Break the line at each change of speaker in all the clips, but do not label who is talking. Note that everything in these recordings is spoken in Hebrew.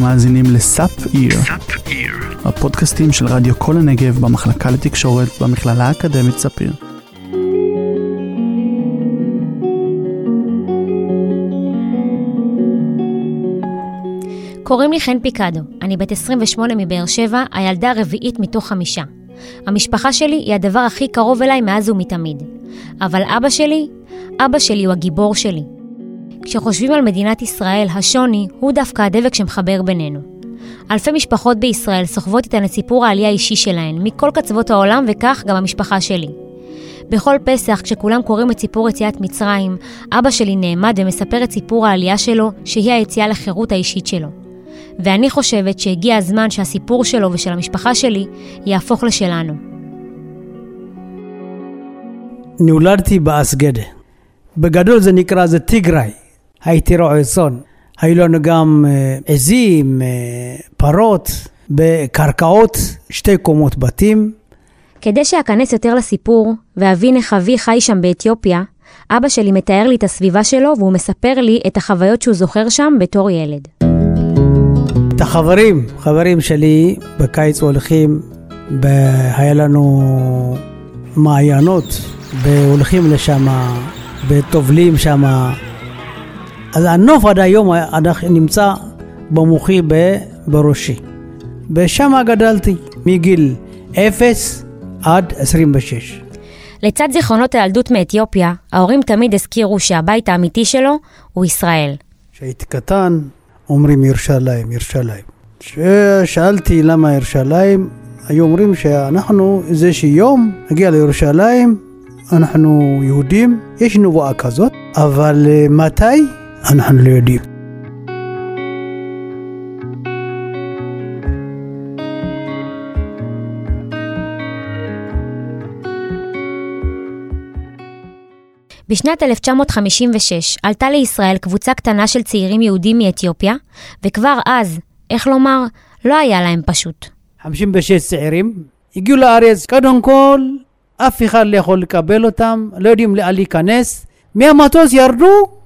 אתם מאזינים לסאפ איר, הפודקאסטים של רדיו כל הנגב במחלקה לתקשורת במכללה האקדמית ספיר.
קוראים לי חן פיקדו, אני בת 28 מבאר שבע, הילדה הרביעית מתוך חמישה. המשפחה שלי היא הדבר הכי קרוב אליי מאז ומתמיד. אבל אבא שלי, אבא שלי הוא הגיבור שלי. כשחושבים על מדינת ישראל, השוני הוא דווקא הדבק שמחבר בינינו. אלפי משפחות בישראל סוחבות איתן את סיפור העלייה האישי שלהן, מכל קצוות העולם וכך גם המשפחה שלי. בכל פסח, כשכולם קוראים את סיפור יציאת מצרים, אבא שלי נעמד ומספר את סיפור העלייה שלו, שהיא היציאה לחירות האישית שלו. ואני חושבת שהגיע הזמן שהסיפור שלו ושל המשפחה שלי יהפוך לשלנו.
נולדתי באסגדה. בגדול זה נקרא, זה טיגריי. הייתי רועה צאן. היו לנו גם אה, עזים, אה, פרות, בקרקעות, שתי קומות בתים.
כדי שאכנס יותר לסיפור ואבין איך אבי חי שם באתיופיה, אבא שלי מתאר לי את הסביבה שלו והוא מספר לי את החוויות שהוא זוכר שם בתור ילד.
את החברים, חברים שלי בקיץ הולכים, ב... היה לנו מעיינות, והולכים לשם, וטובלים שם. אז הנוף עד היום נמצא במוחי. בראשי. ושם גדלתי, מגיל 0 עד 26.
לצד זיכרונות הילדות מאתיופיה, ההורים תמיד הזכירו שהבית האמיתי שלו הוא ישראל.
כשהייתי קטן, אומרים ירושלים, ירושלים. כששאלתי למה ירושלים, היו אומרים שאנחנו איזה יום נגיע לירושלים, אנחנו יהודים, יש נבואה כזאת, אבל אה, מתי? אנחנו לא יודעים.
בשנת 1956 עלתה לישראל קבוצה קטנה של צעירים יהודים מאתיופיה, וכבר אז, איך לומר, לא היה להם פשוט.
56 צעירים הגיעו לארץ, קודם כל, אף אחד לא יכול לקבל אותם, לא יודעים לאן להיכנס. מהמטוס ירדו,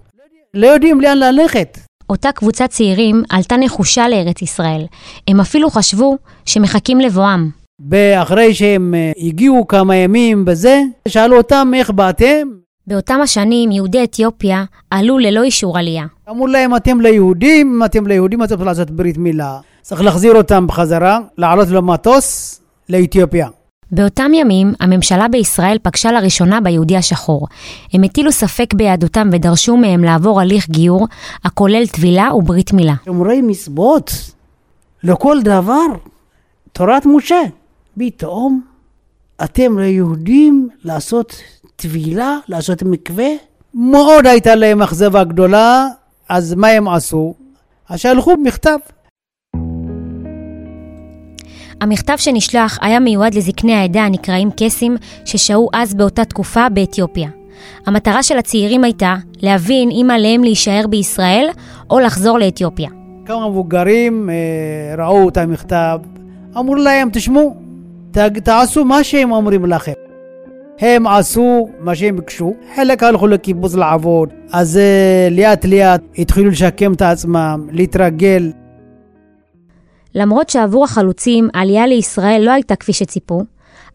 לא יודעים לאן ללכת.
אותה קבוצת צעירים עלתה נחושה לארץ ישראל. הם אפילו חשבו שמחכים לבואם.
ואחרי שהם אה, הגיעו כמה ימים בזה, שאלו אותם איך באתם?
באותם השנים יהודי אתיופיה עלו ללא אישור עלייה.
אמרו להם, אתם ליהודים, אם אתם ליהודים, אתם צריכים לעשות ברית מילה. צריך להחזיר אותם בחזרה, לעלות למטוס לאתיופיה.
באותם ימים, הממשלה בישראל פגשה לראשונה ביהודי השחור. הם הטילו ספק ביהדותם ודרשו מהם לעבור הליך גיור, הכולל טבילה וברית מילה.
שומרי מצוות, לכל דבר, תורת משה. פתאום אתם ליהודים לעשות טבילה, לעשות מקווה. מאוד הייתה להם אכזבה גדולה, אז מה הם עשו? אז שלחו מכתב.
המכתב שנשלח היה מיועד לזקני העדה הנקראים קסים, ששהו אז באותה תקופה באתיופיה. המטרה של הצעירים הייתה להבין אם עליהם להישאר בישראל או לחזור לאתיופיה.
כמה מבוגרים אה, ראו את המכתב, אמרו להם, תשמעו, תעשו מה שהם אומרים לכם. הם עשו מה שהם ביקשו, חלק הלכו לקיבוץ לעבוד, אז לאט לאט התחילו לשקם את עצמם, להתרגל.
למרות שעבור החלוצים העלייה לישראל לא הייתה כפי שציפו,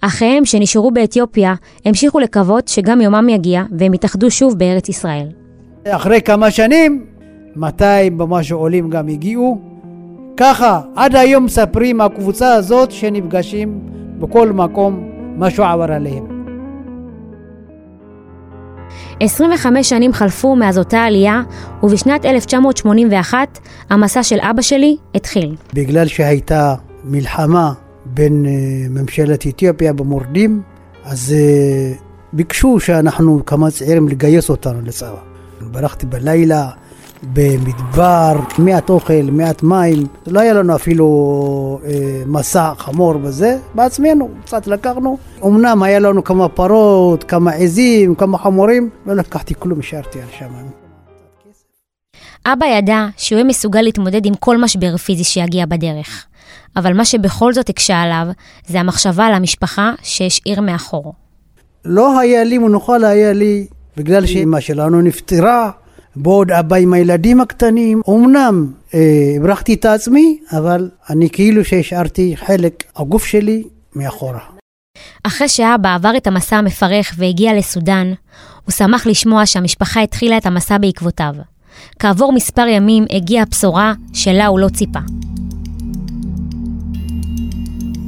אחיהם שנשארו באתיופיה המשיכו לקוות שגם יומם יגיע והם יתאחדו שוב בארץ ישראל.
אחרי כמה שנים, 200 ומשהו עולים גם הגיעו. ככה, עד היום מספרים הקבוצה הזאת שנפגשים בכל מקום, משהו עבר עליהם.
25 שנים חלפו מאז אותה עלייה, ובשנת 1981 המסע של אבא שלי התחיל.
בגלל שהייתה מלחמה בין uh, ממשלת אתיופיה במורדים, אז uh, ביקשו שאנחנו, כמה צעירים, לגייס אותנו לצבא. ברחתי בלילה, במדבר, מעט אוכל, מעט מים, לא היה לנו אפילו אה, מסע חמור בזה, בעצמנו, קצת לקחנו. אמנם היה לנו כמה פרות, כמה עזים, כמה חמורים, לא לקחתי כלום, השארתי על שם.
אבא ידע שהוא יהיה מסוגל להתמודד עם כל משבר פיזי שיגיע בדרך. אבל מה שבכל זאת הקשה עליו, זה המחשבה על המשפחה שהשאיר מאחור.
לא היה לי מנוחה, לא היה לי, בגלל שאימא שלנו נפטרה, בעוד אבא עם הילדים הקטנים. אמנם אה, הברכתי את עצמי, אבל אני כאילו שהשארתי חלק, הגוף שלי, מאחורה.
אחרי שאבא עבר את המסע המפרך והגיע לסודאן, הוא שמח לשמוע שהמשפחה התחילה את המסע בעקבותיו. כעבור מספר ימים הגיעה הבשורה שלה הוא לא ציפה.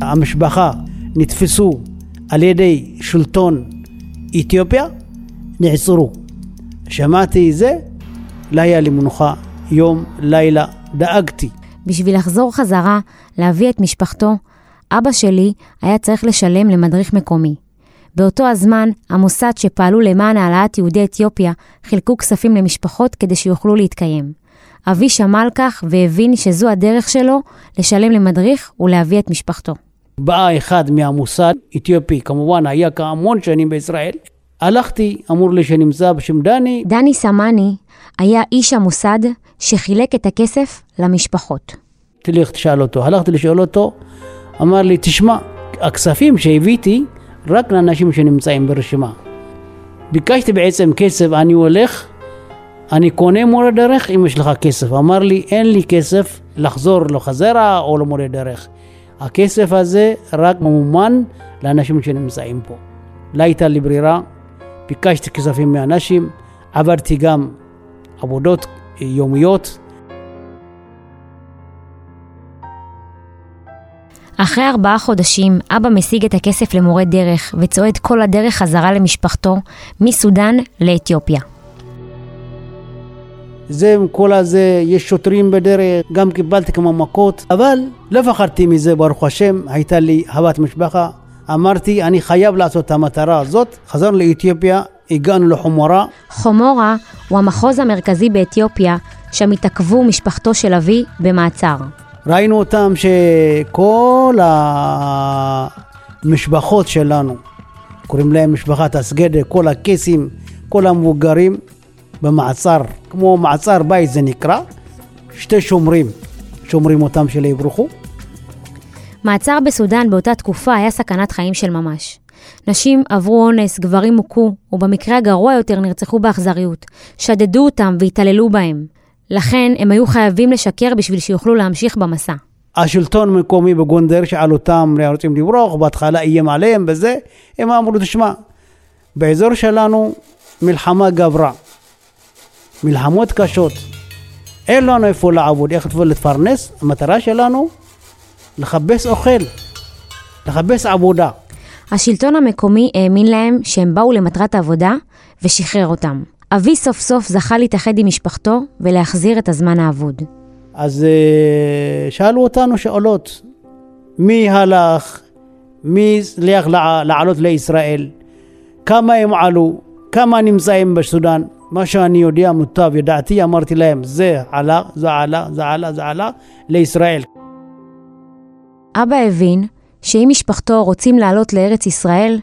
המשפחה נתפסו על ידי שלטון אתיופיה, נעצרו. שמעתי זה, לא היה לי מנוחה, יום, לילה, דאגתי.
בשביל לחזור חזרה, להביא את משפחתו, אבא שלי היה צריך לשלם למדריך מקומי. באותו הזמן, המוסד שפעלו למען העלאת יהודי אתיופיה חילקו כספים למשפחות כדי שיוכלו להתקיים. אבי שמע על כך והבין שזו הדרך שלו לשלם למדריך ולהביא את משפחתו.
בא אחד מהמוסד, אתיופי, כמובן היה כהמון שנים בישראל. הלכתי, אמור לי שנמצא בשם דני.
דני סמני היה איש המוסד שחילק את הכסף למשפחות.
תלך תשאל אותו. הלכתי לשאול אותו, אמר לי, תשמע, הכספים שהבאתי רק לאנשים שנמצאים ברשימה. ביקשתי בעצם כסף, אני הולך, אני קונה מורה דרך אם יש לך כסף. אמר לי, אין לי כסף לחזור לחזרה או למורה דרך. הכסף הזה רק ממומן לאנשים שנמצאים פה. לא הייתה לי ברירה, ביקשתי כספים מאנשים, עברתי גם עבודות יומיות.
אחרי ארבעה חודשים, אבא משיג את הכסף למורה דרך וצועד כל הדרך חזרה למשפחתו, מסודאן לאתיופיה.
זה, כל הזה, יש שוטרים בדרך, גם קיבלתי כמה מכות, אבל לא פחדתי מזה, ברוך השם, הייתה לי אהבת משפחה. אמרתי, אני חייב לעשות את המטרה הזאת. חזרנו לאתיופיה, הגענו לחומרה.
חומורה הוא המחוז המרכזי באתיופיה, שם התעכבו משפחתו של אבי במעצר.
ראינו אותם שכל המשפחות שלנו, קוראים להם משפחת אסגדה, כל הקייסים, כל המבוגרים, במעצר, כמו מעצר בית זה נקרא, שתי שומרים, שומרים אותם שלא יברחו.
מעצר בסודאן באותה תקופה היה סכנת חיים של ממש. נשים עברו אונס, גברים הוכו, ובמקרה הגרוע יותר נרצחו באכזריות. שדדו אותם והתעללו בהם. לכן הם היו חייבים לשקר בשביל שיוכלו להמשיך במסע.
השלטון המקומי בגונדר שאל אותם, רוצים לברוח, בהתחלה איים עליהם וזה, הם אמרו, תשמע, באזור שלנו מלחמה גברה. מלחמות קשות. אין לנו איפה לעבוד, איך לפרנס, המטרה שלנו לחפש אוכל, לחפש עבודה.
השלטון המקומי האמין להם שהם באו למטרת עבודה ושחרר אותם. אבי סוף סוף זכה להתאחד עם משפחתו ולהחזיר את הזמן האבוד.
אז אה, שאלו אותנו שאלות, מי הלך, מי הצליח לעלות לישראל, כמה הם עלו, כמה נמצאים בסודאן, מה שאני יודע מוטב, ידעתי, אמרתי להם, זה עלה, זה עלה, זה עלה, זה עלה, לישראל.
אבא הבין שאם משפחתו רוצים לעלות לארץ ישראל,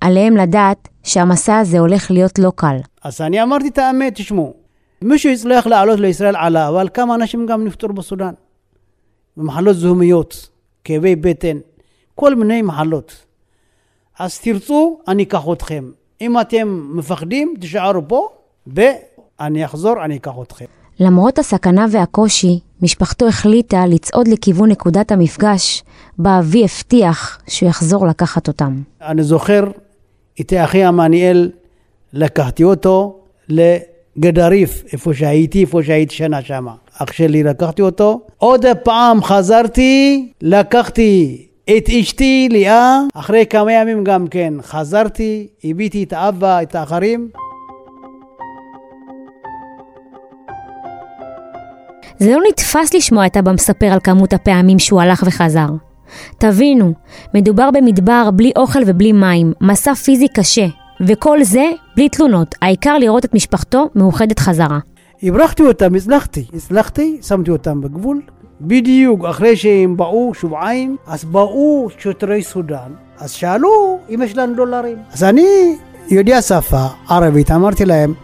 עליהם לדעת שהמסע הזה הולך להיות לא קל.
אז אני אמרתי את האמת, תשמעו, מישהו הצליח לעלות לישראל עלה, אבל כמה אנשים גם נפטרו בסודאן. במחלות זיהומיות, כאבי בטן, כל מיני מחלות. אז תרצו, אני אקח אתכם. אם אתם מפחדים, תישארו פה, ואני אחזור, אני אקח אתכם.
למרות הסכנה והקושי, משפחתו החליטה לצעוד לכיוון נקודת המפגש, בה אבי הבטיח שהוא יחזור לקחת אותם.
אני זוכר את אחי עמניאל, לקחתי אותו לגדריף, איפה שהייתי, איפה שהייתי שנה שמה. אח שלי, לקחתי אותו. עוד פעם חזרתי, לקחתי את אשתי לאה, אחרי כמה ימים גם כן חזרתי, הבאתי את האבא, את האחרים.
זה לא נתפס לשמוע את אבא מספר על כמות הפעמים שהוא הלך וחזר. תבינו, מדובר במדבר בלי אוכל ובלי מים, מסע פיזי קשה, וכל זה בלי תלונות, העיקר לראות את משפחתו מאוחדת חזרה.
הברחתי אותם, הצלחתי, הצלחתי, שמתי אותם בגבול. בדיוק אחרי שהם באו שבועיים, אז באו שוטרי סודאן, אז שאלו אם יש לנו דולרים. אז אני יודע שפה ערבית, אמרתי להם,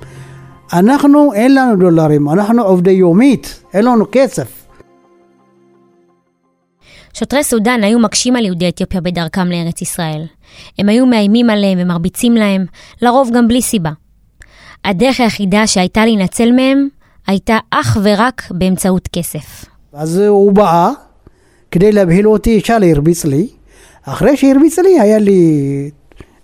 אנחנו אין לנו דולרים, אנחנו עובדי יומית, אין לנו כסף.
שוטרי סודאן היו מקשים על יהודי אתיופיה בדרכם לארץ ישראל. הם היו מאיימים עליהם ומרביצים להם, לרוב גם בלי סיבה. הדרך היחידה שהייתה להינצל מהם הייתה אך ורק באמצעות כסף.
אז הוא בא כדי להבהיל אותי, ישר הרביץ לי. אחרי שהרביץ לי, היה לי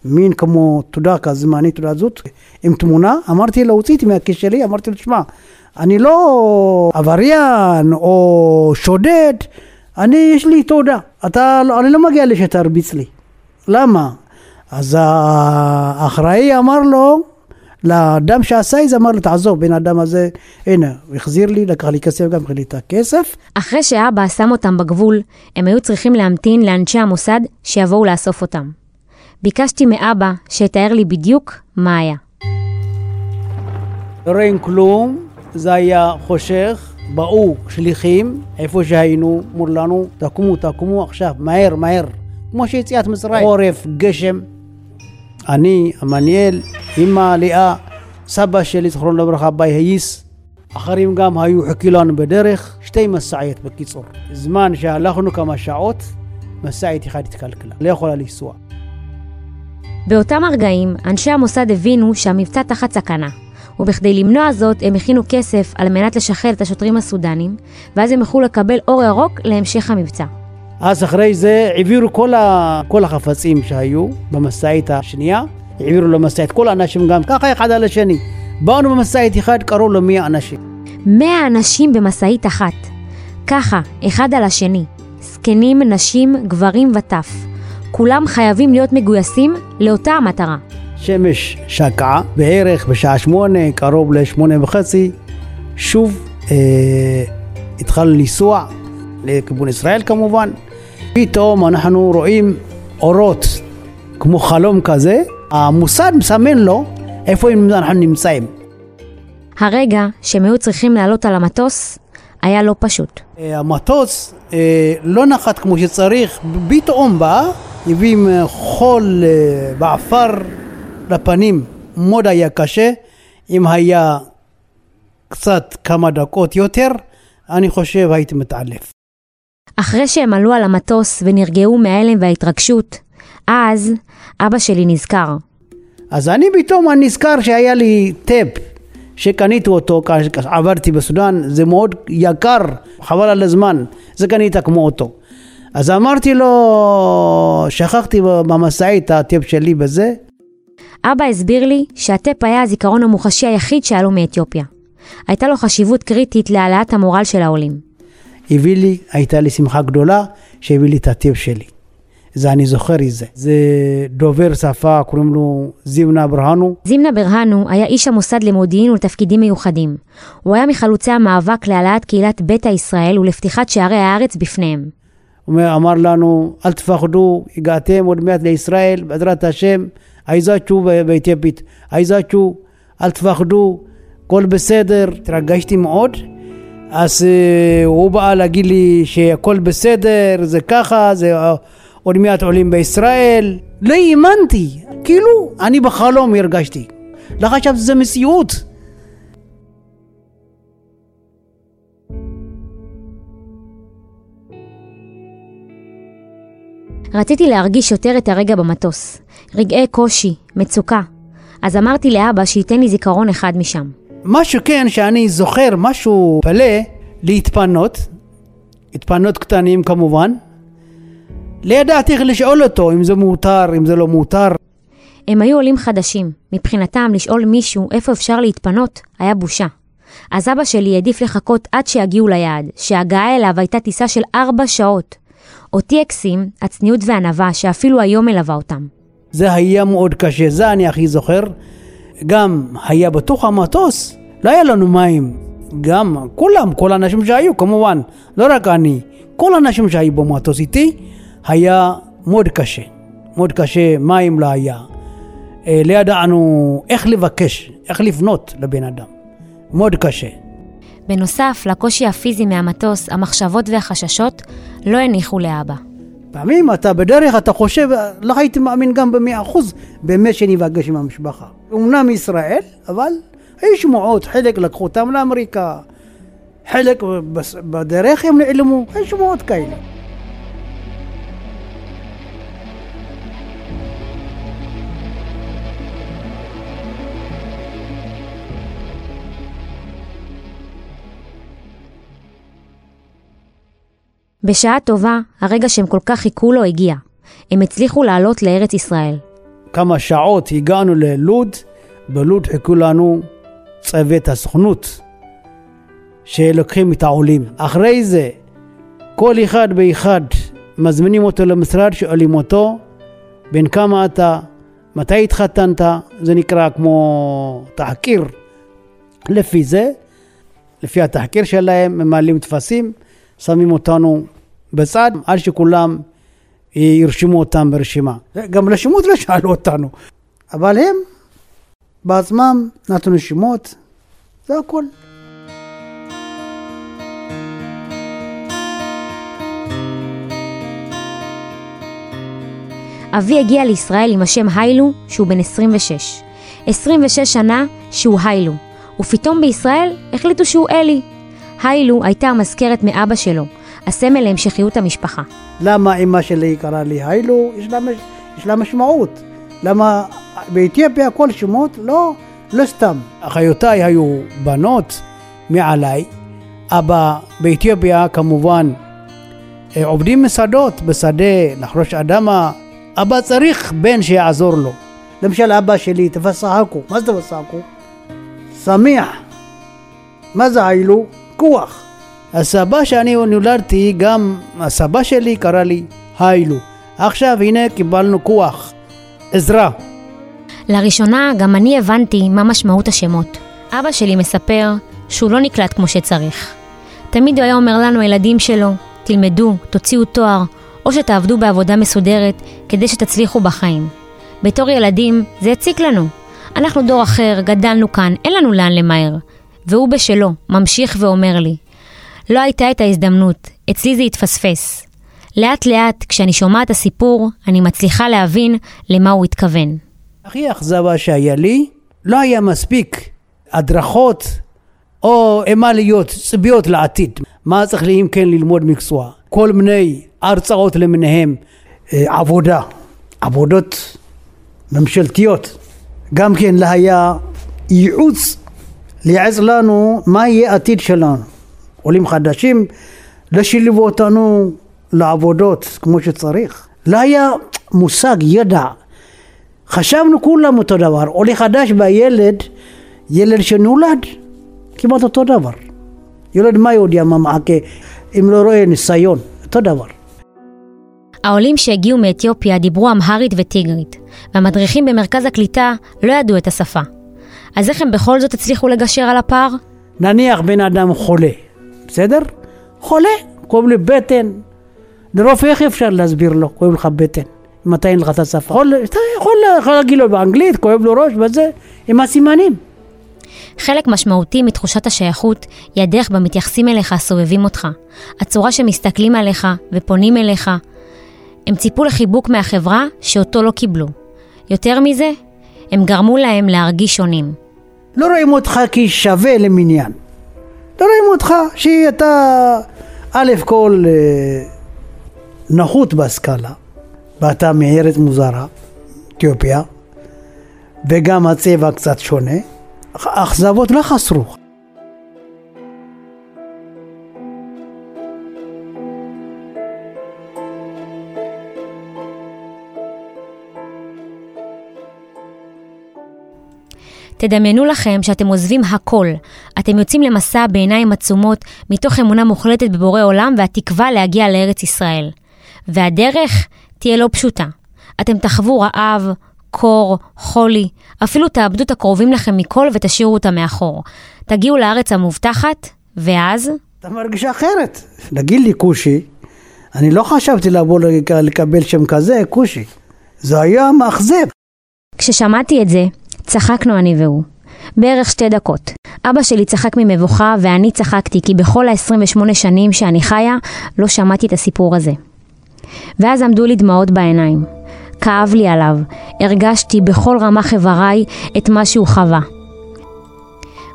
מין כמו תעודה כזמנית, תעודה זאת, עם תמונה. אמרתי לו, הוצאתי מהכיס שלי, אמרתי לו, תשמע, אני לא עבריין או שודד, אני, יש לי תעודה. אתה, אני לא מגיע לי שתרביץ לי. למה? אז האחראי אמר לו, לאדם שעשה את זה, אמר לו, תעזוב, בן אדם הזה, הנה, הוא החזיר לי, לקח לי כסף, גם החזיר לי את הכסף.
אחרי שאבא שם אותם בגבול, הם היו צריכים להמתין לאנשי המוסד שיבואו לאסוף אותם. ביקשתי מאבא שיתאר לי בדיוק מה היה.
לא רואים כלום, זה היה חושך, באו שליחים, איפה שהיינו, אמרו לנו, תקומו, תקומו עכשיו, מהר, מהר. כמו שיציאת מצרים, חורף, גשם. אני, עמניאל, אמא לאה, סבא שלי, זכרונו לברכה, אביי הייס, אחרים גם היו חיכו לנו בדרך, שתי משאיות בקיצור. זמן שהלכנו כמה שעות, משאית אחת התקלקלה, לא יכולה לנסוע.
באותם הרגעים, אנשי המוסד הבינו שהמבצע תחת סכנה, ובכדי למנוע זאת הם הכינו כסף על מנת לשחרר את השוטרים הסודנים, ואז הם יוכלו לקבל אור ירוק להמשך המבצע.
אז אחרי זה העבירו כל, ה... כל החפצים שהיו במשאית השנייה, העבירו למשאית, כל האנשים גם ככה אחד על השני. באנו במשאית אחד, קרוב למאה אנשים.
מאה אנשים במשאית אחת. ככה, אחד על השני. זקנים, נשים, גברים וטף. כולם חייבים להיות מגויסים לאותה המטרה.
שמש שקעה בערך בשעה שמונה, קרוב לשמונה וחצי, שוב אה, התחלנו לנסוע לכיוון ישראל כמובן. פתאום אנחנו רואים אורות כמו חלום כזה, המוסד מסמן לו איפה אנחנו נמצאים.
הרגע שהם היו צריכים לעלות על המטוס היה לא פשוט.
אה, המטוס אה, לא נחת כמו שצריך, פתאום בא, הביא חול אה, בעפר לפנים, מאוד היה קשה, אם היה קצת כמה דקות יותר, אני חושב הייתי מתעלף.
אחרי שהם עלו על המטוס ונרגעו מההלם וההתרגשות, אז אבא שלי נזכר.
אז אני פתאום נזכר שהיה לי טאפ שקניתי אותו עברתי בסודאן, זה מאוד יקר, חבל על הזמן, זה קנית כמו אותו. אז אמרתי לו, שכחתי במשאית הטאפ שלי בזה.
אבא הסביר לי שהטאפ היה הזיכרון המוחשי היחיד שהיה לו מאתיופיה. הייתה לו חשיבות קריטית להעלאת המורל של העולים.
הביא לי, הייתה לי שמחה גדולה שהביא לי את הטיפ שלי. זה אני זוכר את זה. זה דובר שפה, קוראים לו זימנה ברהנו.
זימנה ברהנו היה איש המוסד למודיעין ולתפקידים מיוחדים. הוא היה מחלוצי המאבק להעלאת קהילת ביתא ישראל ולפתיחת שערי הארץ בפניהם.
אמר לנו, אל תפחדו, הגעתם עוד מעט לישראל, בעזרת השם, עיזצ'ו באתיופית, עיזצ'ו, אל תפחדו, הכל בסדר. התרגשתי מאוד. אז uh, הוא בא להגיד לי שהכל בסדר, זה ככה, זה uh, עוד מעט עולים בישראל. לא האמנתי, כאילו אני בחלום הרגשתי. לא חשבתי שזה מציאות.
רציתי להרגיש יותר את הרגע במטוס. רגעי קושי, מצוקה. אז אמרתי לאבא שייתן לי זיכרון אחד משם.
מה שכן שאני זוכר משהו פלא להתפנות, התפנות קטנים כמובן, לא ידעתי איך לשאול אותו אם זה מותר, אם זה לא מותר.
הם היו עולים חדשים, מבחינתם לשאול מישהו איפה אפשר להתפנות היה בושה. אז אבא שלי העדיף לחכות עד שיגיעו ליעד, שההגעה אליו הייתה טיסה של ארבע שעות. אותי הקסים הצניעות והענווה שאפילו היום מלווה אותם.
זה היה מאוד קשה, זה אני הכי זוכר. גם היה בתוך המטוס, לא היה לנו מים. גם כולם, כל האנשים שהיו כמובן, לא רק אני, כל האנשים שהיו במטוס איתי, היה מאוד קשה. מאוד קשה, מים לא היה. אה, לא ידענו איך לבקש, איך לפנות לבן אדם. מאוד קשה.
בנוסף לקושי הפיזי מהמטוס, המחשבות והחששות לא הניחו לאבא.
פעמים אתה בדרך, אתה חושב, לא הייתי מאמין גם במאה אחוז, באמת שאני אפגש עם המשפחה. אמנם ישראל, אבל היו שמועות, חלק לקחו אותם לאמריקה, חלק בדרך הם נעלמו, היו שמועות כאלה.
בשעה טובה, הרגע שהם כל כך חיכו לו הגיע. הם הצליחו לעלות לארץ ישראל.
כמה שעות הגענו ללוד, בלוד חיכו לנו צוות הסוכנות שלוקחים את העולים. אחרי זה, כל אחד ואחד מזמינים אותו למשרד, שואלים אותו, בן כמה אתה, מתי התחתנת, זה נקרא כמו תחקיר. לפי זה, לפי התחקיר שלהם, ממלאים טפסים, שמים אותנו בצד, עד שכולם ירשמו אותם ברשימה. גם לשמות לא שאלו אותנו, אבל הם בעצמם נתנו שמות, זה הכל.
אבי הגיע לישראל עם השם היילו, שהוא בן 26. 26 שנה שהוא היילו, ופתאום בישראל החליטו שהוא אלי. היילו הייתה המזכרת מאבא שלו, הסמל להמשכיות המשפחה.
למה אמא שלי קראה לי היילו? יש לה, יש לה משמעות. למה באתיופיה כל שמות לא, לא סתם. אחיותיי היו בנות מעליי. אבא באתיופיה כמובן אה, עובדים מסעדות, בשדה, לחרוש אדמה. אבא צריך בן שיעזור לו. למשל אבא שלי תפסחקו, מה זה תפסחקו? שמח. מה זה היילו? כוח. הסבא שאני נולדתי, גם הסבא שלי קרא לי היילו. עכשיו הנה קיבלנו כוח, עזרה.
לראשונה גם אני הבנתי מה משמעות השמות. אבא שלי מספר שהוא לא נקלט כמו שצריך. תמיד הוא היה אומר לנו, הילדים שלו, תלמדו, תוציאו תואר, או שתעבדו בעבודה מסודרת כדי שתצליחו בחיים. בתור ילדים זה הציק לנו. אנחנו דור אחר, גדלנו כאן, אין לנו לאן למהר. והוא בשלו, ממשיך ואומר לי, לא הייתה את ההזדמנות, אצלי זה התפספס. לאט לאט, כשאני שומעת הסיפור, אני מצליחה להבין למה הוא התכוון.
הכי אכזבה שהיה לי, לא היה מספיק הדרכות או מה להיות, צביעות לעתיד. מה צריך לי אם כן ללמוד מקצוע? כל מיני הרצאות למיניהם, אה, עבודה, עבודות ממשלתיות. גם כן היה ייעוץ, לייעץ לנו מה יהיה העתיד שלנו. עולים חדשים, לשילבו אותנו לעבודות כמו שצריך. לא היה מושג, ידע. חשבנו כולם אותו דבר. עולה חדש והילד, ילד שנולד, כמעט אותו דבר. ילד מה יודע מה מחכה אם לא רואה ניסיון, אותו דבר.
העולים שהגיעו מאתיופיה דיברו אמהרית וטיגרית, והמדריכים במרכז הקליטה לא ידעו את השפה. אז איך הם בכל זאת הצליחו לגשר על הפער?
נניח בן אדם חולה, בסדר? חולה, כואב לי בטן. לרופא איך אפשר להסביר לו, כואב לך בטן, מתי אין לך את השפה? אתה יכול להגיד לו באנגלית, כואב לו ראש וזה, עם הסימנים.
חלק משמעותי מתחושת השייכות היא הדרך בה מתייחסים אליך הסובבים אותך, הצורה שמסתכלים עליך ופונים אליך. הם ציפו לחיבוק מהחברה שאותו לא קיבלו. יותר מזה, הם גרמו להם להרגיש שונים.
לא רואים אותך כשווה למניין. לא רואים אותך שאתה א' כל אה, נחות בסקאלה, ואתה מארץ מוזרה, אתיופיה, וגם הצבע קצת שונה, אכזבות לא חסרו.
תדמיינו לכם שאתם עוזבים הכל. אתם יוצאים למסע בעיניים עצומות, מתוך אמונה מוחלטת בבורא עולם והתקווה להגיע לארץ ישראל. והדרך תהיה לא פשוטה. אתם תחוו רעב, קור, חולי, אפילו תאבדו את הקרובים לכם מכל ותשאירו אותם מאחור. תגיעו לארץ המובטחת, ואז?
אתה מרגיש אחרת. תגיד לי כושי, אני לא חשבתי לבוא לקבל שם כזה, כושי. זה היה מאכזב.
כששמעתי את זה, צחקנו אני והוא. בערך שתי דקות. אבא שלי צחק ממבוכה ואני צחקתי כי בכל ה-28 שנים שאני חיה לא שמעתי את הסיפור הזה. ואז עמדו לי דמעות בעיניים. כאב לי עליו, הרגשתי בכל רמ"ח איבריי את מה שהוא חווה.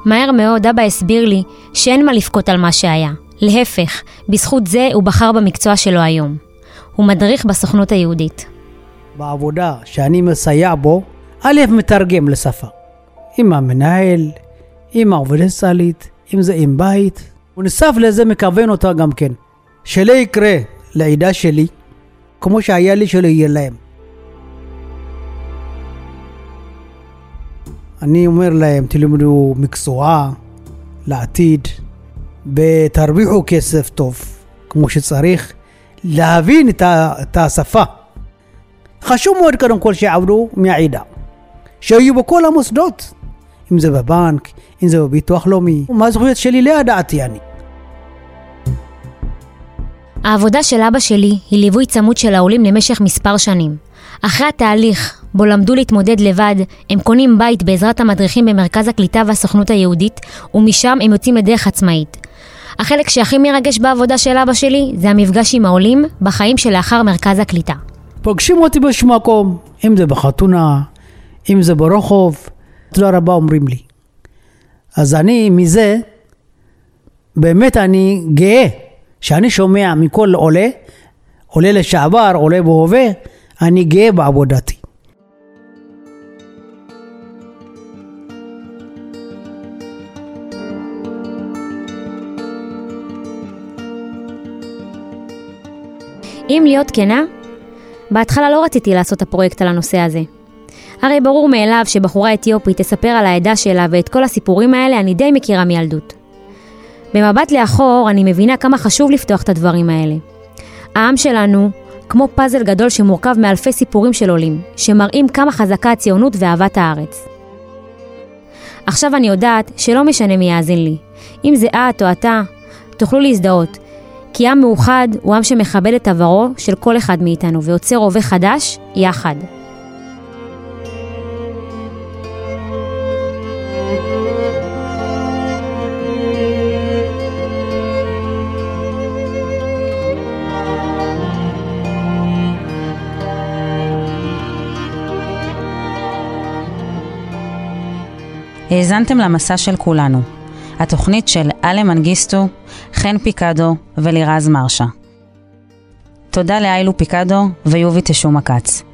מהר מאוד אבא הסביר לי שאין מה לבכות על מה שהיה. להפך, בזכות זה הוא בחר במקצוע שלו היום. הוא מדריך בסוכנות היהודית.
בעבודה שאני מסייע בו, א', מתרגם לשפה. עם המנהל, עם העובדת סלית, אם זה עם בית. ונוסף לזה מכוון אותה גם כן, שלא יקרה לעדה שלי, כמו שהיה לי שלא יהיה להם. אני אומר להם, תלמדו מקצוע לעתיד, ותרוויחו כסף טוב, כמו שצריך, להבין את, השפה. חשוב מאוד קודם כל שיעבדו מהעדה, שיהיו בכל המוסדות, אם זה בבנק, אם זה בביטוח לאומי, מה הזכויות שלי לא ידעתי אני.
העבודה של אבא שלי היא ליווי צמוד של העולים למשך מספר שנים. אחרי התהליך, בו למדו להתמודד לבד, הם קונים בית בעזרת המדריכים במרכז הקליטה והסוכנות היהודית, ומשם הם יוצאים לדרך עצמאית. החלק שהכי מרגש בעבודה של אבא שלי, זה המפגש עם העולים בחיים שלאחר מרכז הקליטה.
פוגשים אותי באיזשהו מקום, אם זה בחתונה, אם זה ברחוב, תודה רבה אומרים לי. אז אני מזה, באמת אני גאה שאני שומע מכל עולה, עולה לשעבר, עולה בהווה, אני גאה בעבודתי.
אם להיות כנה, בהתחלה לא רציתי לעשות את הפרויקט על הנושא הזה. הרי ברור מאליו שבחורה אתיופית תספר על העדה שלה ואת כל הסיפורים האלה אני די מכירה מילדות. במבט לאחור אני מבינה כמה חשוב לפתוח את הדברים האלה. העם שלנו כמו פאזל גדול שמורכב מאלפי סיפורים של עולים, שמראים כמה חזקה הציונות ואהבת הארץ. עכשיו אני יודעת שלא משנה מי יאזין לי. אם זה את או אתה, תוכלו להזדהות. כי עם מאוחד הוא עם שמכבד את עברו של כל אחד מאיתנו ויוצר הווה חדש יחד.
האזנתם למסע של כולנו, התוכנית של אלה מנגיסטו, חן פיקדו ולירז מרשה. תודה לאיילו פיקדו ויובי תשומה כץ.